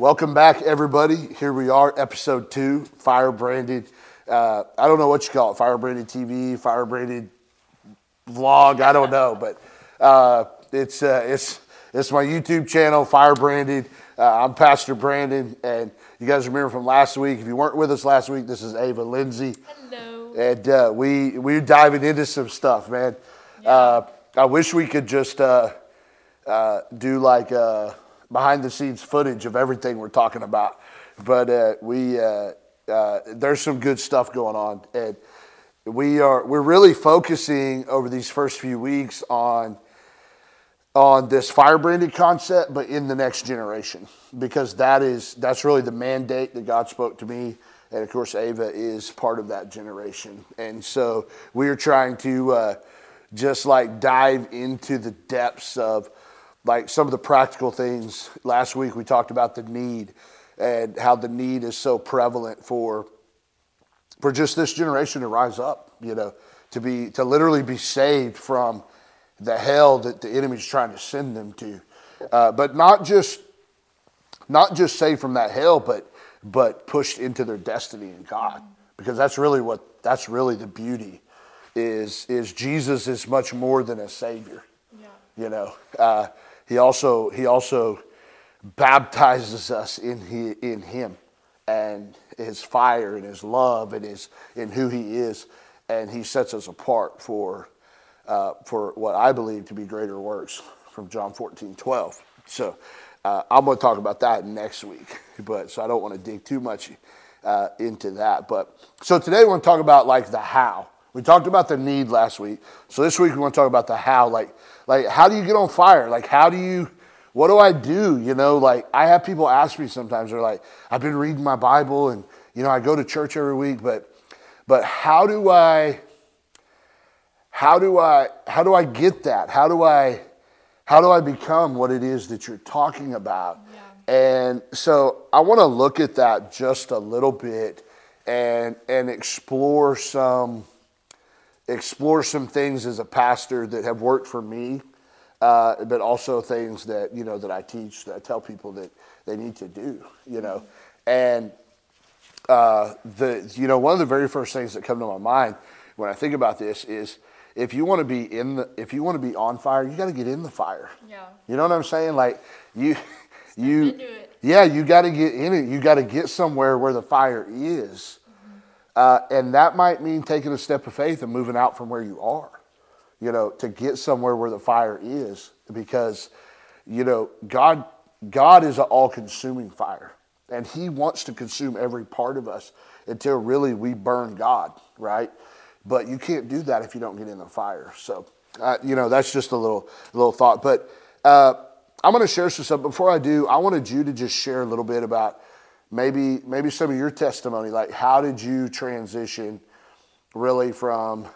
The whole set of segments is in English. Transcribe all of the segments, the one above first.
Welcome back, everybody. Here we are, episode two, fire branded. Uh, I don't know what you call it, fire branded TV, fire branded vlog. I don't know, but uh, it's uh, it's it's my YouTube channel, fire branded. Uh, I'm Pastor Brandon, and you guys remember from last week. If you weren't with us last week, this is Ava Lindsay, Hello. and uh, we we're diving into some stuff, man. Uh, I wish we could just uh, uh, do like uh, behind the scenes footage of everything we're talking about, but uh, we uh, uh, there's some good stuff going on, and we are we're really focusing over these first few weeks on on this fire branded concept, but in the next generation, because that is that's really the mandate that God spoke to me, and of course Ava is part of that generation, and so we are trying to uh, just like dive into the depths of like some of the practical things. Last week we talked about the need and how the need is so prevalent for for just this generation to rise up, you know, to be to literally be saved from the hell that the enemy's trying to send them to, uh, but not just not just saved from that hell, but but pushed into their destiny in God, because that's really what that's really the beauty is is Jesus is much more than a savior. Yeah. You know, uh, he also he also baptizes us in he, in him and his fire and his love and his in who he is, and he sets us apart for uh, for what I believe to be greater works from John 14, 12. So uh, I'm going to talk about that next week, but so I don't want to dig too much uh, into that. But so today we're going to talk about like the how. We talked about the need last week, so this week we want to talk about the how. Like, like how do you get on fire? Like, how do you? What do I do? You know, like I have people ask me sometimes. They're like, I've been reading my Bible, and you know, I go to church every week, but but how do I? How do I? How do I get that? How do I? How do I become what it is that you're talking about? And so I want to look at that just a little bit and and explore some explore some things as a pastor that have worked for me, uh, but also things that you know that I teach that I tell people that they need to do. You know, and uh, the you know one of the very first things that come to my mind when I think about this is if you want to be in the if you want to be on fire, you got to get in the fire. Yeah. You know what I'm saying? Like you, you, yeah, you got to get in it. You got to get somewhere where the fire is, uh, and that might mean taking a step of faith and moving out from where you are. You know, to get somewhere where the fire is, because you know God, God is an all-consuming fire, and He wants to consume every part of us until really we burn God, right? But you can't do that if you don't get in the fire. So, uh, you know, that's just a little little thought. But uh, I'm going to share some stuff. Before I do, I wanted you to just share a little bit about maybe maybe some of your testimony. Like, how did you transition really from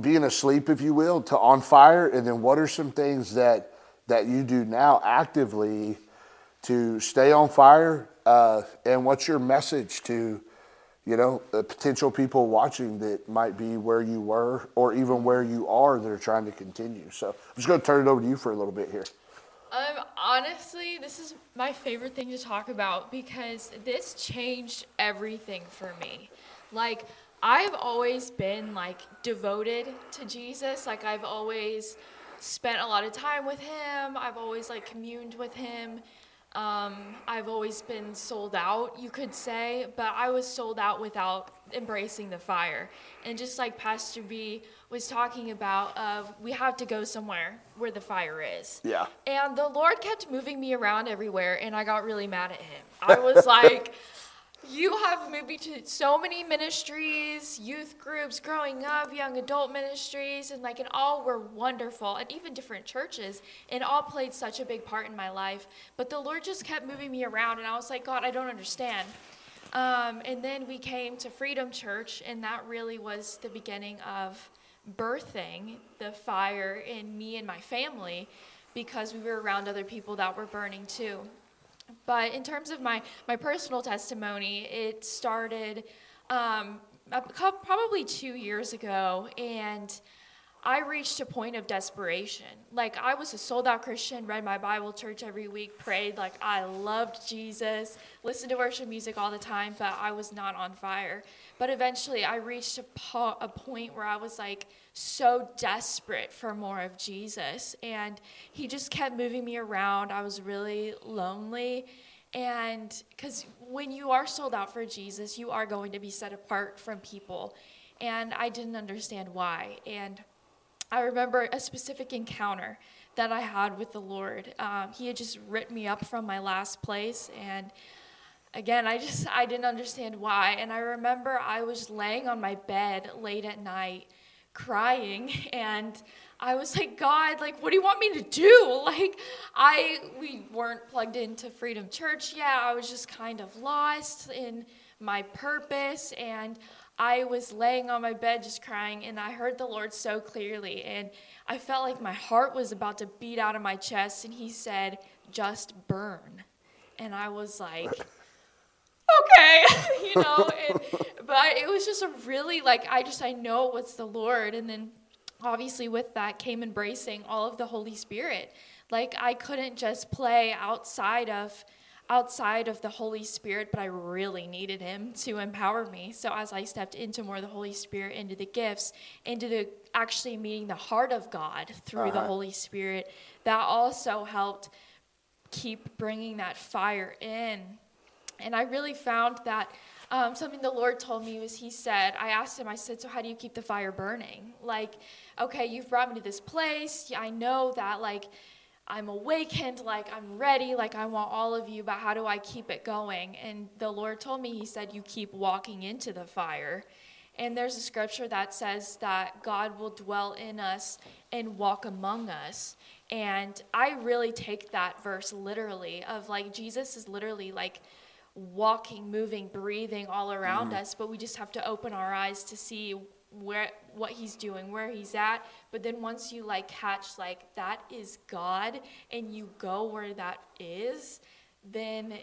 being asleep, if you will, to on fire? And then, what are some things that that you do now actively to stay on fire? Uh, and what's your message to you know, the potential people watching that might be where you were or even where you are that are trying to continue. So I'm just going to turn it over to you for a little bit here. Um, honestly, this is my favorite thing to talk about because this changed everything for me. Like, I've always been like devoted to Jesus. Like, I've always spent a lot of time with him. I've always like communed with him. Um, I've always been sold out, you could say, but I was sold out without embracing the fire. And just like Pastor B was talking about, of we have to go somewhere where the fire is. Yeah. And the Lord kept moving me around everywhere, and I got really mad at Him. I was like, You have moved me to so many ministries, youth groups, growing up, young adult ministries, and like, and all were wonderful, and even different churches, and all played such a big part in my life. But the Lord just kept moving me around, and I was like, God, I don't understand. Um, and then we came to Freedom Church, and that really was the beginning of birthing the fire in me and my family because we were around other people that were burning too. But in terms of my, my personal testimony, it started um, probably two years ago, and I reached a point of desperation. Like, I was a sold out Christian, read my Bible church every week, prayed. Like, I loved Jesus, listened to worship music all the time, but I was not on fire. But eventually, I reached a, po- a point where I was like so desperate for more of Jesus. And He just kept moving me around. I was really lonely. And because when you are sold out for Jesus, you are going to be set apart from people. And I didn't understand why. And I remember a specific encounter that I had with the Lord. Um, he had just ripped me up from my last place, and again, I just I didn't understand why. And I remember I was laying on my bed late at night, crying, and I was like, God, like, what do you want me to do? Like, I we weren't plugged into Freedom Church yet. I was just kind of lost in my purpose and I was laying on my bed just crying, and I heard the Lord so clearly. And I felt like my heart was about to beat out of my chest. And He said, Just burn. And I was like, Okay, you know. And, but it was just a really, like, I just, I know it was the Lord. And then obviously with that came embracing all of the Holy Spirit. Like, I couldn't just play outside of outside of the Holy Spirit, but I really needed Him to empower me. So as I stepped into more of the Holy Spirit, into the gifts, into the actually meeting the heart of God through uh-huh. the Holy Spirit, that also helped keep bringing that fire in. And I really found that um, something the Lord told me was He said, I asked Him, I said, So how do you keep the fire burning? Like, okay, you've brought me to this place. I know that, like, I'm awakened, like I'm ready, like I want all of you, but how do I keep it going? And the Lord told me, He said, You keep walking into the fire. And there's a scripture that says that God will dwell in us and walk among us. And I really take that verse literally of like Jesus is literally like walking, moving, breathing all around mm. us, but we just have to open our eyes to see where what he's doing where he's at. But then once you like catch like that is god and you go where that is then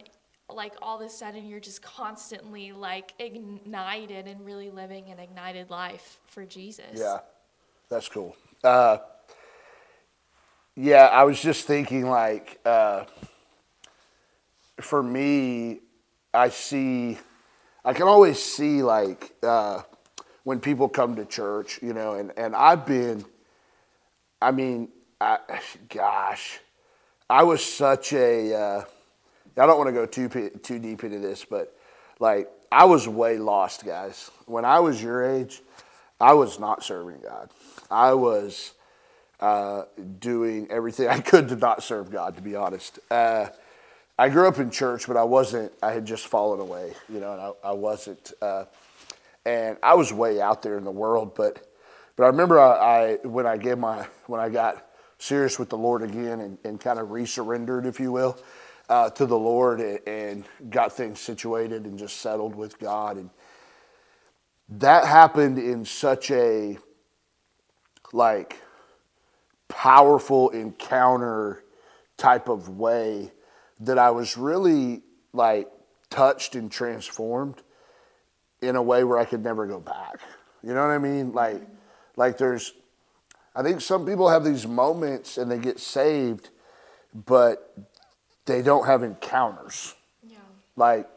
like all of a sudden you're just constantly like ignited and really living an ignited life for jesus. Yeah. That's cool. Uh, yeah i was just thinking like uh, for me i see i can always see like uh, when people come to church, you know, and, and I've been, I mean, I, gosh, I was such a. Uh, I don't want to go too too deep into this, but like I was way lost, guys. When I was your age, I was not serving God. I was uh, doing everything I could to not serve God, to be honest. Uh, I grew up in church, but I wasn't. I had just fallen away, you know, and I, I wasn't. Uh, and I was way out there in the world. But but I remember I, I when I gave my when I got serious with the Lord again and, and kind of resurrendered, if you will, uh, to the Lord and, and got things situated and just settled with God and that happened in such a like powerful encounter type of way that I was really like touched and transformed in a way where I could never go back. You know what I mean? Like, like there's, I think some people have these moments and they get saved, but they don't have encounters. Yeah. Like,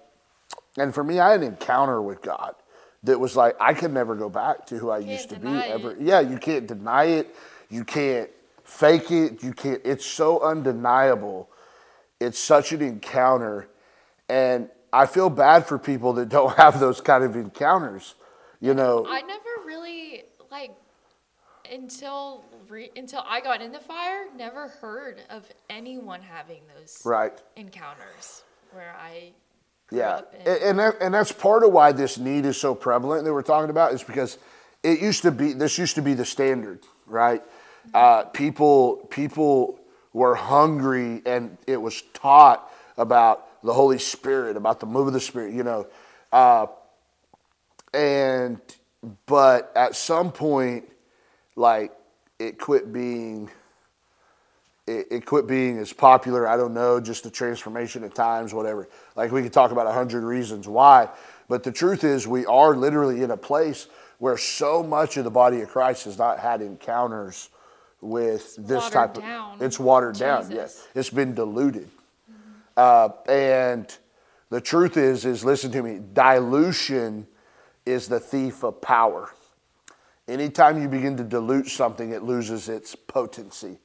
and for me, I had an encounter with God that was like I could never go back to who I used to be ever. Yeah, you can't deny it. You can't fake it. You can't. It's so undeniable. It's such an encounter, and I feel bad for people that don't have those kind of encounters. You know, I never really like until re, until I got in the fire. Never heard of anyone having those right encounters where I. Yeah, and and, that, and that's part of why this need is so prevalent that we're talking about is because it used to be this used to be the standard, right? Uh, people people were hungry, and it was taught about the Holy Spirit, about the move of the Spirit, you know. Uh, and, but at some point, like, it quit being, it, it quit being as popular. I don't know, just the transformation at times, whatever. Like, we could talk about a hundred reasons why. But the truth is, we are literally in a place where so much of the body of Christ has not had encounters with this watered type of down. it's watered down Jesus. yes it's been diluted uh, and the truth is is listen to me dilution is the thief of power anytime you begin to dilute something it loses its potency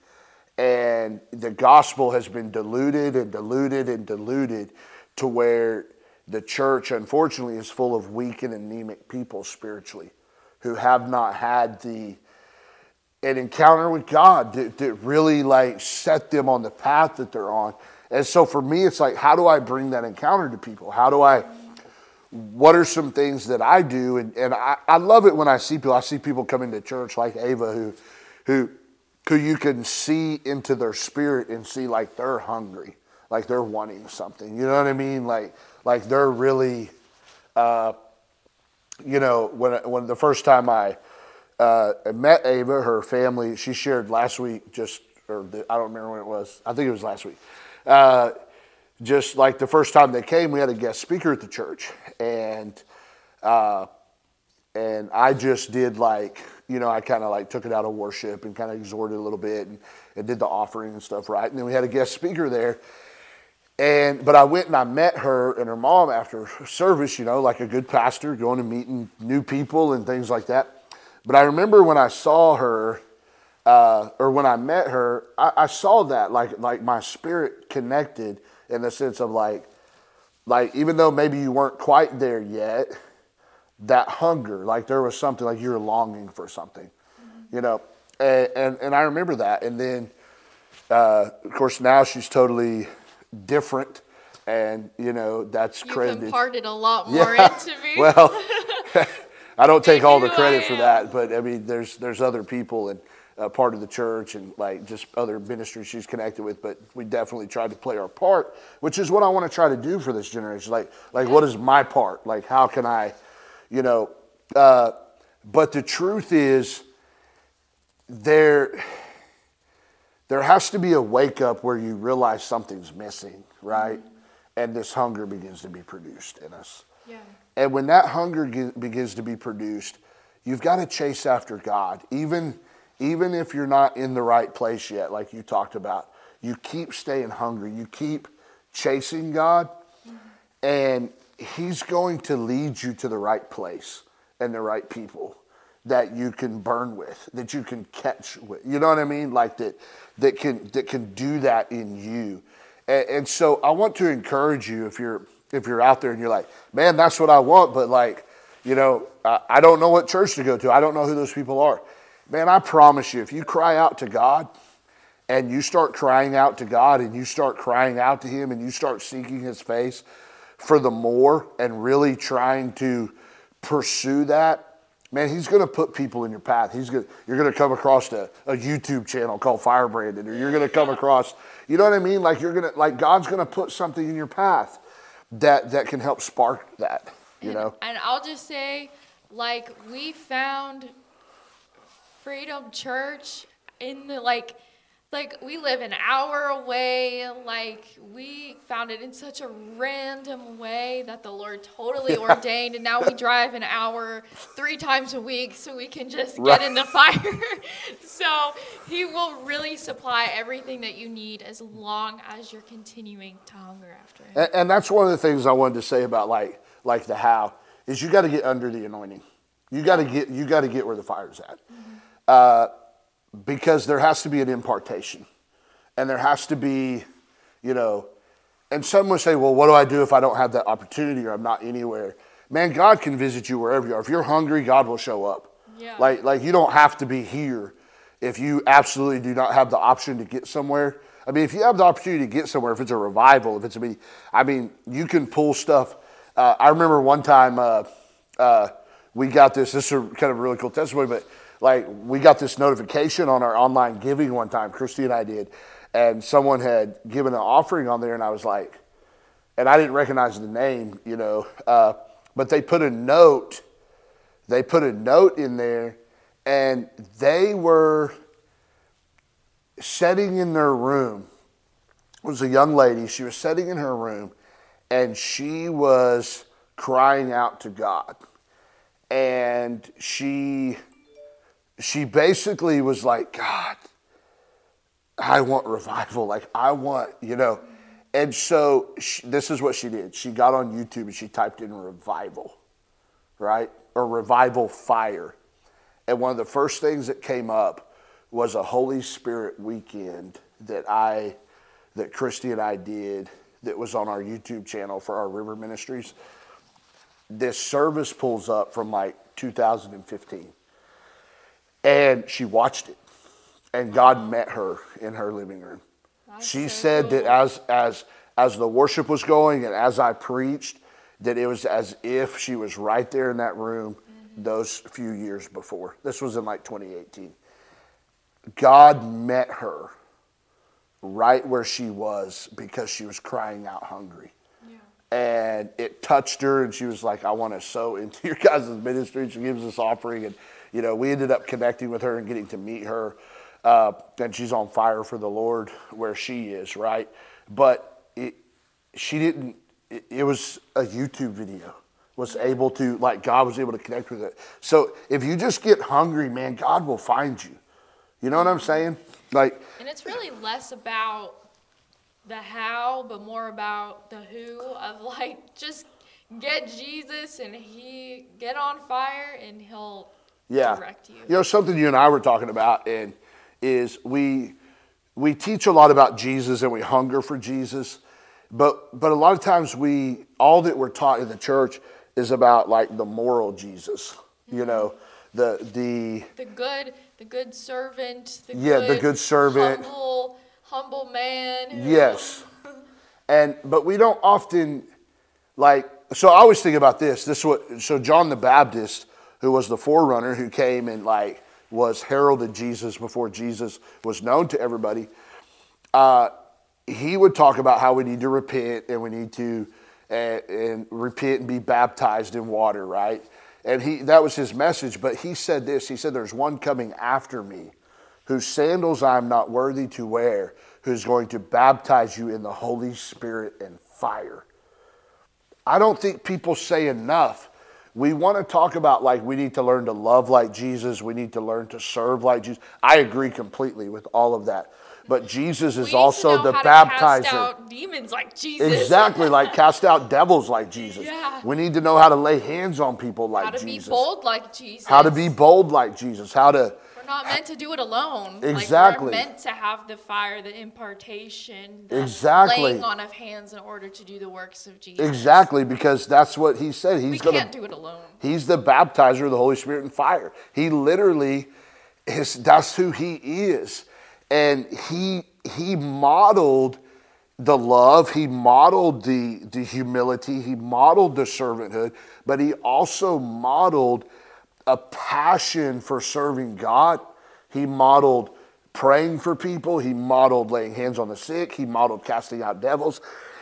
and the gospel has been diluted and diluted and diluted to where the church unfortunately is full of weak and anemic people spiritually who have not had the an encounter with God that, that really like set them on the path that they're on. And so for me, it's like, how do I bring that encounter to people? How do I, what are some things that I do? And, and I, I love it when I see people, I see people come into church like Ava who, who, who you can see into their spirit and see like they're hungry, like they're wanting something. You know what I mean? Like, like they're really, uh, you know, when, when the first time I, uh, met Ava, her family, she shared last week, just, or the, I don't remember when it was. I think it was last week. Uh, just like the first time they came, we had a guest speaker at the church. And, uh, and I just did like, you know, I kind of like took it out of worship and kind of exhorted a little bit and, and did the offering and stuff, right? And then we had a guest speaker there. And but I went and I met her and her mom after service, you know, like a good pastor, going and meeting new people and things like that. But I remember when I saw her, uh, or when I met her, I, I saw that like like my spirit connected in the sense of like, like even though maybe you weren't quite there yet, that hunger, like there was something like you're longing for something, you know, and and, and I remember that, and then uh, of course now she's totally different, and you know that's You've credited. imparted a lot more into me. Well, I don't take all the credit for that, but I mean, there's there's other people and uh, part of the church and like just other ministries she's connected with. But we definitely tried to play our part, which is what I want to try to do for this generation. Like like what is my part? Like how can I, you know? Uh, but the truth is, there there has to be a wake up where you realize something's missing, right? And this hunger begins to be produced in us. yeah. And when that hunger ge- begins to be produced, you've got to chase after God, even even if you're not in the right place yet, like you talked about. You keep staying hungry. You keep chasing God, and He's going to lead you to the right place and the right people that you can burn with, that you can catch with. You know what I mean? Like that that can that can do that in you. And, and so I want to encourage you if you're if you're out there and you're like, man, that's what I want, but like, you know, I, I don't know what church to go to. I don't know who those people are. Man, I promise you, if you cry out to God and you start crying out to God and you start crying out to Him and you start seeking His face for the more and really trying to pursue that, man, He's going to put people in your path. He's going to, you're going to come across a, a YouTube channel called Firebranded, or you're going to come across, you know what I mean? Like you're going to, like God's going to put something in your path that that can help spark that. You and, know, And I'll just say, like, we found Freedom Church in the like like we live an hour away like we found it in such a random way that the lord totally ordained and now we drive an hour three times a week so we can just Right. get in the fire. So he will really supply everything that you need as long as you're continuing to hunger after him. And, and that's one of the things I wanted to say about like like the how is you got to get under the anointing. You got to get you got to get where the fire's at, mm-hmm. Uh, because there has to be an impartation, and there has to be, you know, and some would say, well, what do I do if I don't have that opportunity or I'm not anywhere? Man, God can visit you wherever you are. If you're hungry, God will show up. Yeah. Like like you don't have to be here if you absolutely do not have the option to get somewhere. I mean, if you have the opportunity to get somewhere, if it's a revival, if it's a meeting, I mean, you can pull stuff. Uh, I remember one time uh, uh, we got this. This is a kind of a really cool testimony, but like we got this notification on our online giving one time. Christy and I did, and someone had given an offering on there, and I was like, and I didn't recognize the name, you know, uh, but they put a note. They put a note in there, and they were sitting in their room. It was a young lady. She was sitting in her room, and she was crying out to God. and she she basically was like, God, I want revival. Like I want, you know. And so she, this is what she did. She got on YouTube and she typed in revival, right? Or revival fire. And one of the first things that came up was a Holy Spirit weekend that I, that Christy and I did that was on our YouTube channel for our River Ministries. This service pulls up from like 2015. And she watched it. And God met her in her living room. That's she so said that as as as the worship was going and as I preached, that it was as if she was right there in that room mm-hmm. those few years before. This was in like 2018. God met her right where she was because she was crying out hungry. And it touched her, and she was like, I want to sow into your guys' ministry. She gives this offering. And, you know, we ended up connecting with her and getting to meet her. Uh, and she's on fire for the Lord where she is, right? But it, she didn't, it, it was a YouTube video, was able to, like, God was able to connect with it. So if you just get hungry, man, God will find you. You know what I'm saying? Like, And it's really less about the how, but more about the who of like just get Jesus and he get on fire and he'll yeah. direct you. You know, something you and I were talking about and is we we teach a lot about Jesus and we hunger for Jesus, but but a lot of times we all that we're taught in the church is about like the moral Jesus. You mm-hmm. know, the the The good, the good servant, the Yeah, good, the good servant. humble, humble man. Yes. And but we don't often like so I always think about this. This is what so John the Baptist, who was the forerunner who came and like was heralded Jesus before Jesus was known to everybody. Uh, he would talk about how we need to repent and we need to and, and repent and be baptized in water, right? And he that was his message. But he said this. He said, "There's one coming after me, whose sandals I am not worthy to wear, who's going to baptize you in the Holy Spirit and fire." I don't think people say enough. We want to talk about like we need to learn to love like Jesus, we need to learn to serve like Jesus. I agree completely with all of that. But Jesus is also the baptizer. Cast out demons like Jesus. Exactly, like cast out devils like Jesus. Yeah. We need to know how to lay hands on people like Jesus. How to Jesus. be bold like Jesus. How to be bold like Jesus. How to We're not meant to do it alone. Exactly. Like we're meant to have the fire, the impartation, the Exactly. laying on of hands in order to do the works of Jesus. exactly because that's what he said. He's We gonna can't do it alone. He's the baptizer of the Holy Spirit and fire. He literally is that's who he is. And he he modeled the love, he modeled the the humility, he modeled the servanthood, but he also modeled a passion for serving God. He modeled praying for people, he modeled laying hands on the sick, he modeled casting out devils.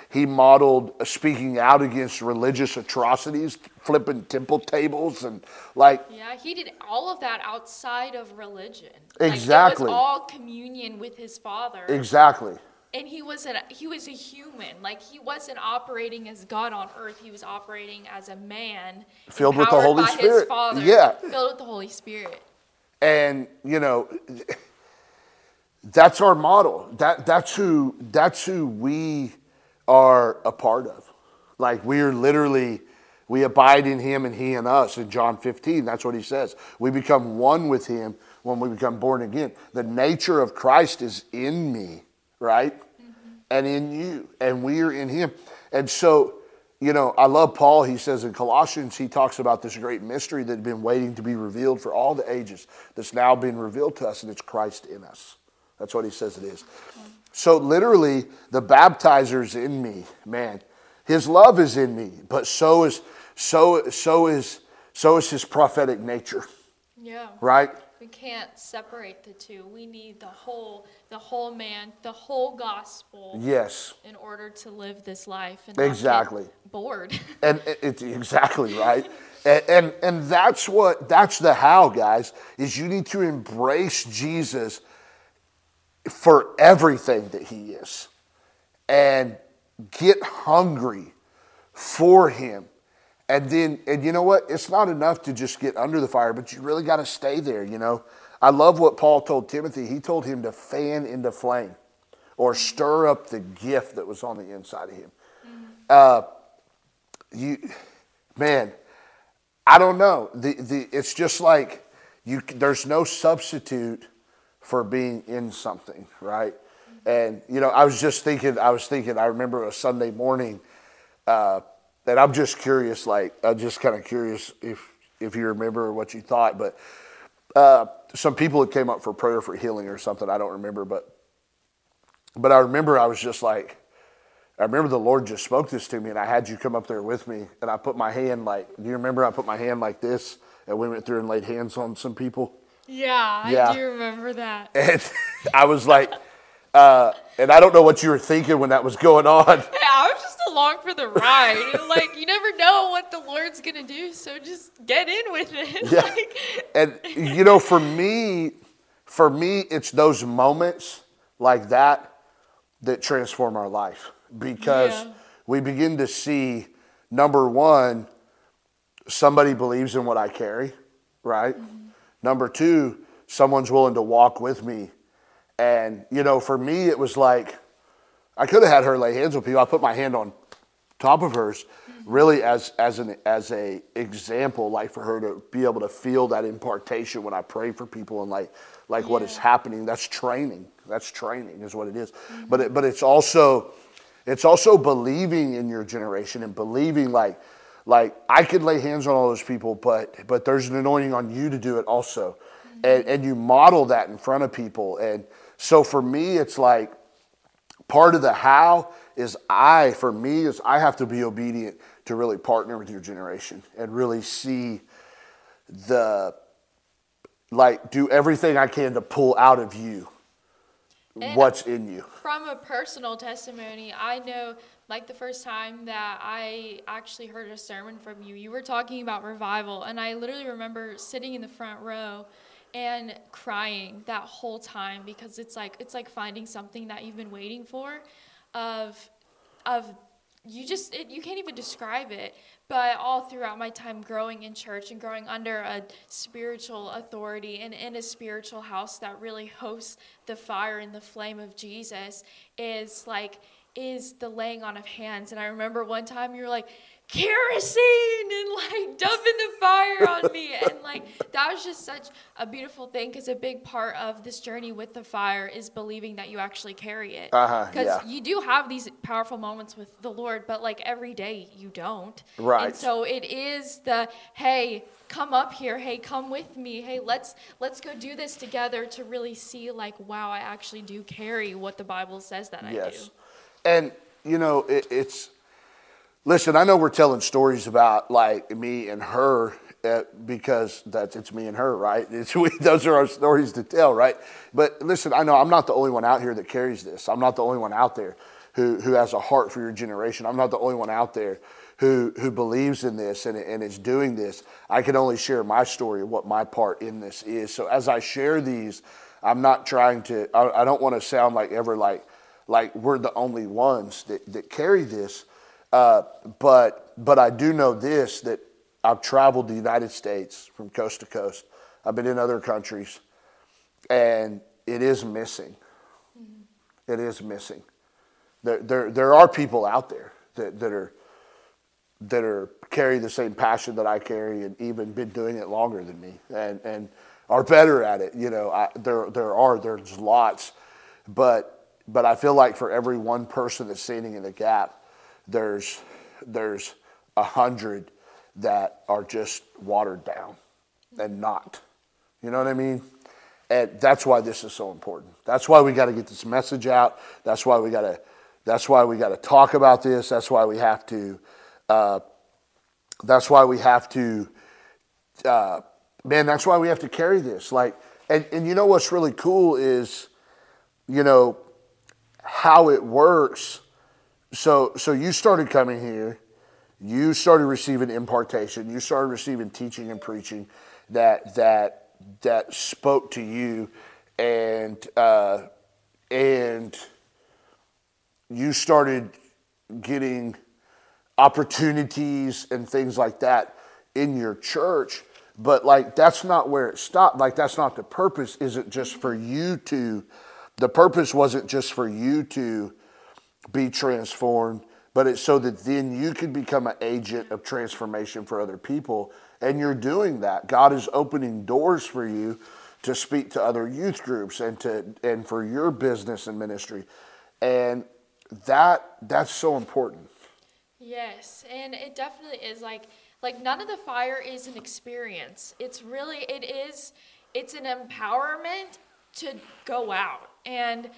He modeled speaking out against religious atrocities, flipping temple tables, and like, Yeah, he did all of that outside of religion. Exactly. Like, all communion with his father. exactly. And he was an he was a human. Like he wasn't operating as God on earth. He was operating as a man Filled with the Holy by Spirit. His father, Yeah. filled with the Holy Spirit. And, you know, that's our model. That, that's, who, that's who we are a part of. Like, we're literally, we abide in him and he in us. In John 15, that's what he says. We become one with him when we become born again. The nature of Christ is in me, right? And in you. And we are in him. And so, you know, I love Paul. He says in Colossians, he talks about this great mystery that had been waiting to be revealed for all the ages, that's now been revealed to us, and it's Christ in us. That's what he says it is. So, literally, the baptizer's in me, man. His love is in me, but so is so so is so is his prophetic nature, Yeah. right? We can't separate the two. We need the whole the whole man, the whole gospel Yes. in order to live this life and Exactly. bored. and it- it's exactly right and, and and that's what that's the how guys is you need to embrace jesus for everything that he is and get hungry for him And then, and you know what? It's not enough to just get under the fire, but you really got to stay there, you know? I love what Paul told Timothy. He told him to fan into flame or stir up the gift that was on the inside of him. Mm-hmm. Uh, you, man, I don't know. The, the, it's just like you, there's no substitute for being in something, right? And you know, I was just thinking. I was thinking. I remember a Sunday morning, uh, and I'm just curious. Like, I'm just kind of curious if if you remember what you thought. But uh, some people had came up for prayer for healing or something. I don't remember, but but I remember I was just like, I remember the Lord just spoke this to me, and I had you come up there with me, and I put my hand like. Do you remember? I put my hand like this, and we went through and laid hands on some people. Yeah, yeah. I do remember that. And I was like. Uh, and I don't know what you were thinking when that was going on. Yeah, I was just along for the ride. like you never know what the Lord's gonna do, so just get in with it. Yeah. like, and you know, for me, for me, it's those moments like that that transform our life because yeah. we begin to see number one, somebody believes in what I carry, right? Mm-hmm. Number two, someone's willing to walk with me and, you know, for me, it was like, I could have had her lay hands on people. I put my hand on top of hers, really as, as, an, as a example, like for her to be able to feel that impartation when I pray for people and like, like yeah. what is happening. That's training. That's training is what it is. Mm-hmm. But, it, but it's also, it's also believing in your generation and believing like, like I could lay hands on all those people, but, but there's an anointing on you to do it also. Mm-hmm. And, and you model that in front of people. And, so for me, it's like part of the how is I, for me, is I have to be obedient to really partner with your generation and really see the, like, do everything I can to pull out of you and what's in you. From a personal testimony, I know like the first time that I actually heard a sermon from you, you were talking about revival, and I literally remember sitting in the front row and crying that whole time because it's like it's like finding something that you've been waiting for of of you just it, you can't even describe it. But all throughout my time growing in church and growing under a spiritual authority and in a spiritual house that really hosts the fire and the flame of jesus is like is the laying on of hands. And i remember one time you were like kerosene and like dumping on me. And like that was just such a beautiful thing because a big part of this journey with the fire is believing that you actually carry it. Because uh-huh, yeah. you do have these powerful moments with the Lord, but like every day you don't. Right. And so it is the hey, come up here hey come with me hey let's let's go do this together to really see like wow i actually do carry what the bible says that yes. i do and you know it, it's Listen, I know we're telling stories about like me and her uh, because that's it's me and her, right? We, those are our stories to tell, right? But listen, I know I'm not the only one out here that carries this. I'm not the only one out there who who has a heart for your generation. I'm not the only one out there who who believes in this and, and is doing this. I can only share my story of what my part in this is. So as I share these, I'm not trying to. I, I don't want to sound like ever like like we're the only ones that that carry this uh, but but I do know this that I've traveled the United States from coast to coast. I've been in other countries, and it is missing. Mm-hmm. It is missing. There, there, there are people out there that, that are that are carry the same passion that I carry and even been doing it longer than me and, and are better at it. You know, I, there, there are, there's lots, but, but I feel like for every one person that's standing in the gap, there's there's a hundred that are just watered down and not. You know what I mean? And that's why this is so important. That's why we got to get this message out. That's why we got to. That's why we got to talk about this. That's why we have to. Uh, that's why we have to. Uh, man, that's why we have to carry this. Like, and and you know what's really cool is, you know, how it works so so you started coming here you started receiving impartation you started receiving teaching and preaching that that that spoke to you and uh, and you started getting opportunities and things like that in your church. But like that's not where it stopped. Like that's not the purpose. Isn't just for you to. The purpose wasn't just for you to be transformed, but it's so that then you can become an agent of transformation for other people. And you're doing that. God is opening doors for you to speak to other youth groups and to and for your business and ministry. And that that's so important. Yes, and it definitely is like like none of the fire is an experience. It's really it is it's an empowerment to go out. And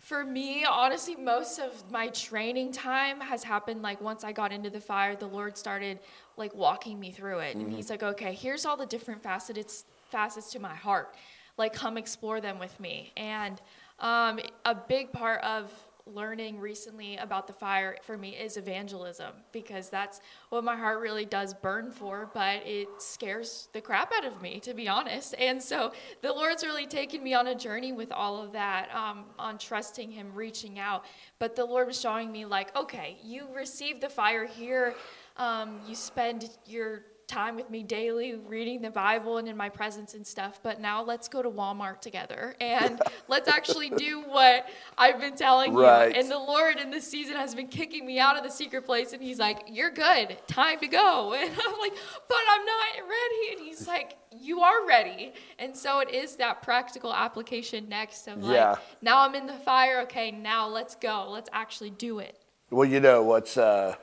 for me, honestly, most of my training time has happened like once I got into the fire, the Lord started like walking me through it. Mm-hmm. And he's like, "Okay, here's all the different facets facets to my heart. Like come explore them with me." And um, a big part of learning recently about the fire for me is evangelism because that's what my heart really does burn for, but it scares the crap out of me, to be honest. And so the Lord's really taken me on a journey with all of that, um, on trusting Him, reaching out. But the Lord was showing me, like, okay, you receive the fire here. Um, you spend your time with me daily reading the Bible and in my presence and stuff. But now let's go to Walmart together and let's actually do what I've been telling right. you. And the Lord in this season has been kicking me out of the secret place and He's like, You're good, time to go. And I'm like, But I'm not ready. And He's like, You are ready. And so it is that practical application next of like, yeah. Now I'm in the fire. Okay, now let's go. Let's actually do it. Well, you know, what's, uh,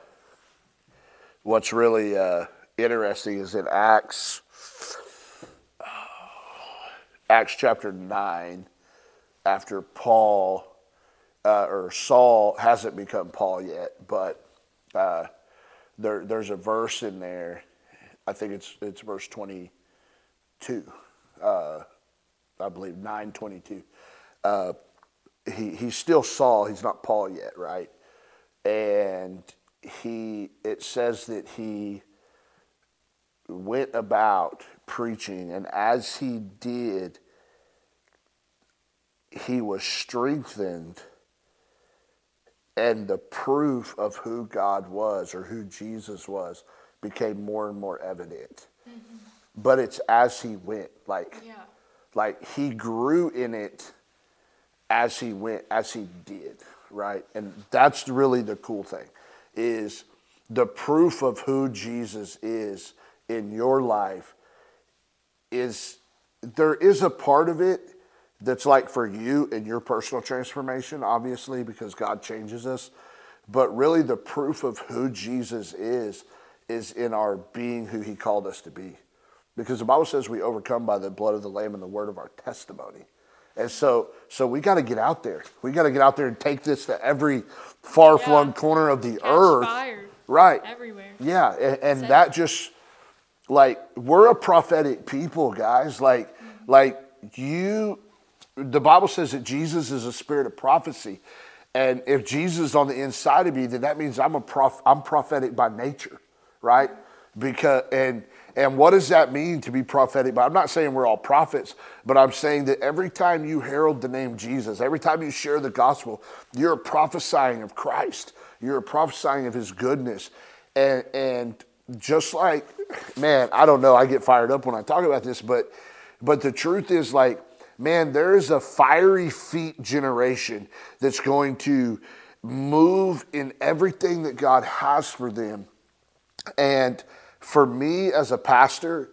what's really, uh, interesting is in Acts, Acts chapter 9, after Paul uh, or Saul hasn't become Paul yet, but uh, there, there's a verse in there. I think it's it's verse 22. Uh, I believe 922. Uh, he he's still Saul. He's not Paul yet, right? And he it says that he went about preaching, and as he did, he was strengthened, and the proof of who God was or who Jesus was became more and more evident. Mm-hmm. But it's as he went, like, yeah. like he grew in it as he went, as he did, right? And that's really the cool thing, is the proof of who Jesus is in your life is there is a part of it that's like for you and your personal transformation, obviously, because God changes us. But really, the proof of who Jesus is is in our being who he called us to be. Because the Bible says we overcome by the blood of the Lamb and the word of our testimony. And so, so we got to get out there. We got to get out there and take this to every far flung yeah. corner of the Catch earth. Fire. Right. Everywhere. Yeah. And, and that just, like we're a prophetic people, guys. Like, like you, the Bible says that Jesus is a spirit of prophecy. And if Jesus is on the inside of me, then that means I'm a prof, I'm prophetic by nature, right? Because and and what does that mean to be prophetic? But I'm not saying we're all prophets, but I'm saying that every time you herald the name Jesus, every time you share the gospel, you're prophesying of Christ. You're prophesying of his goodness. And and just like, man, I don't know, I get fired up when I talk about this, but but the truth is like, man, there is a fiery feet generation that's going to move in everything that God has for them. And for me as a pastor,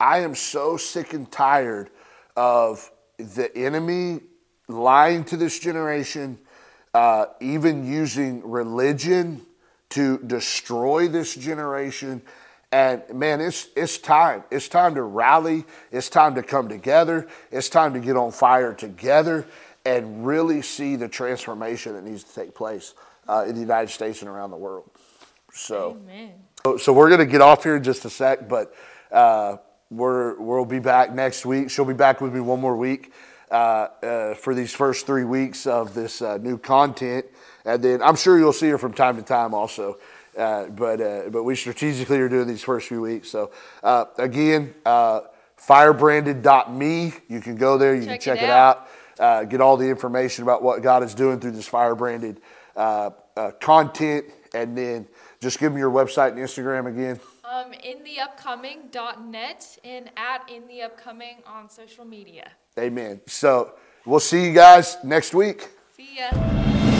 I am so sick and tired of the enemy lying to this generation, uh, even using religion to destroy this generation. And man, it's, it's time. It's time to rally. It's time to come together. It's time to get on fire together and really see the transformation that needs to take place uh, in the United States and around the world. So, so, so we're going to get off here in just a sec, but uh, we're, we'll be back next week. She'll be back with me one more week uh, uh for these first three weeks of this uh, new content. And then I'm sure you'll see her from time to time also. Uh, but uh, but we strategically are doing these first few weeks. So uh, again, uh, firebranded.me. You can go there. You check can check it, out. It out uh, get all the information about what God is doing through this firebranded uh, content, and then Just give them your website and Instagram again. Um, in the upcoming.net and at in the upcoming on social media. Amen. So we'll see you guys next week. See ya.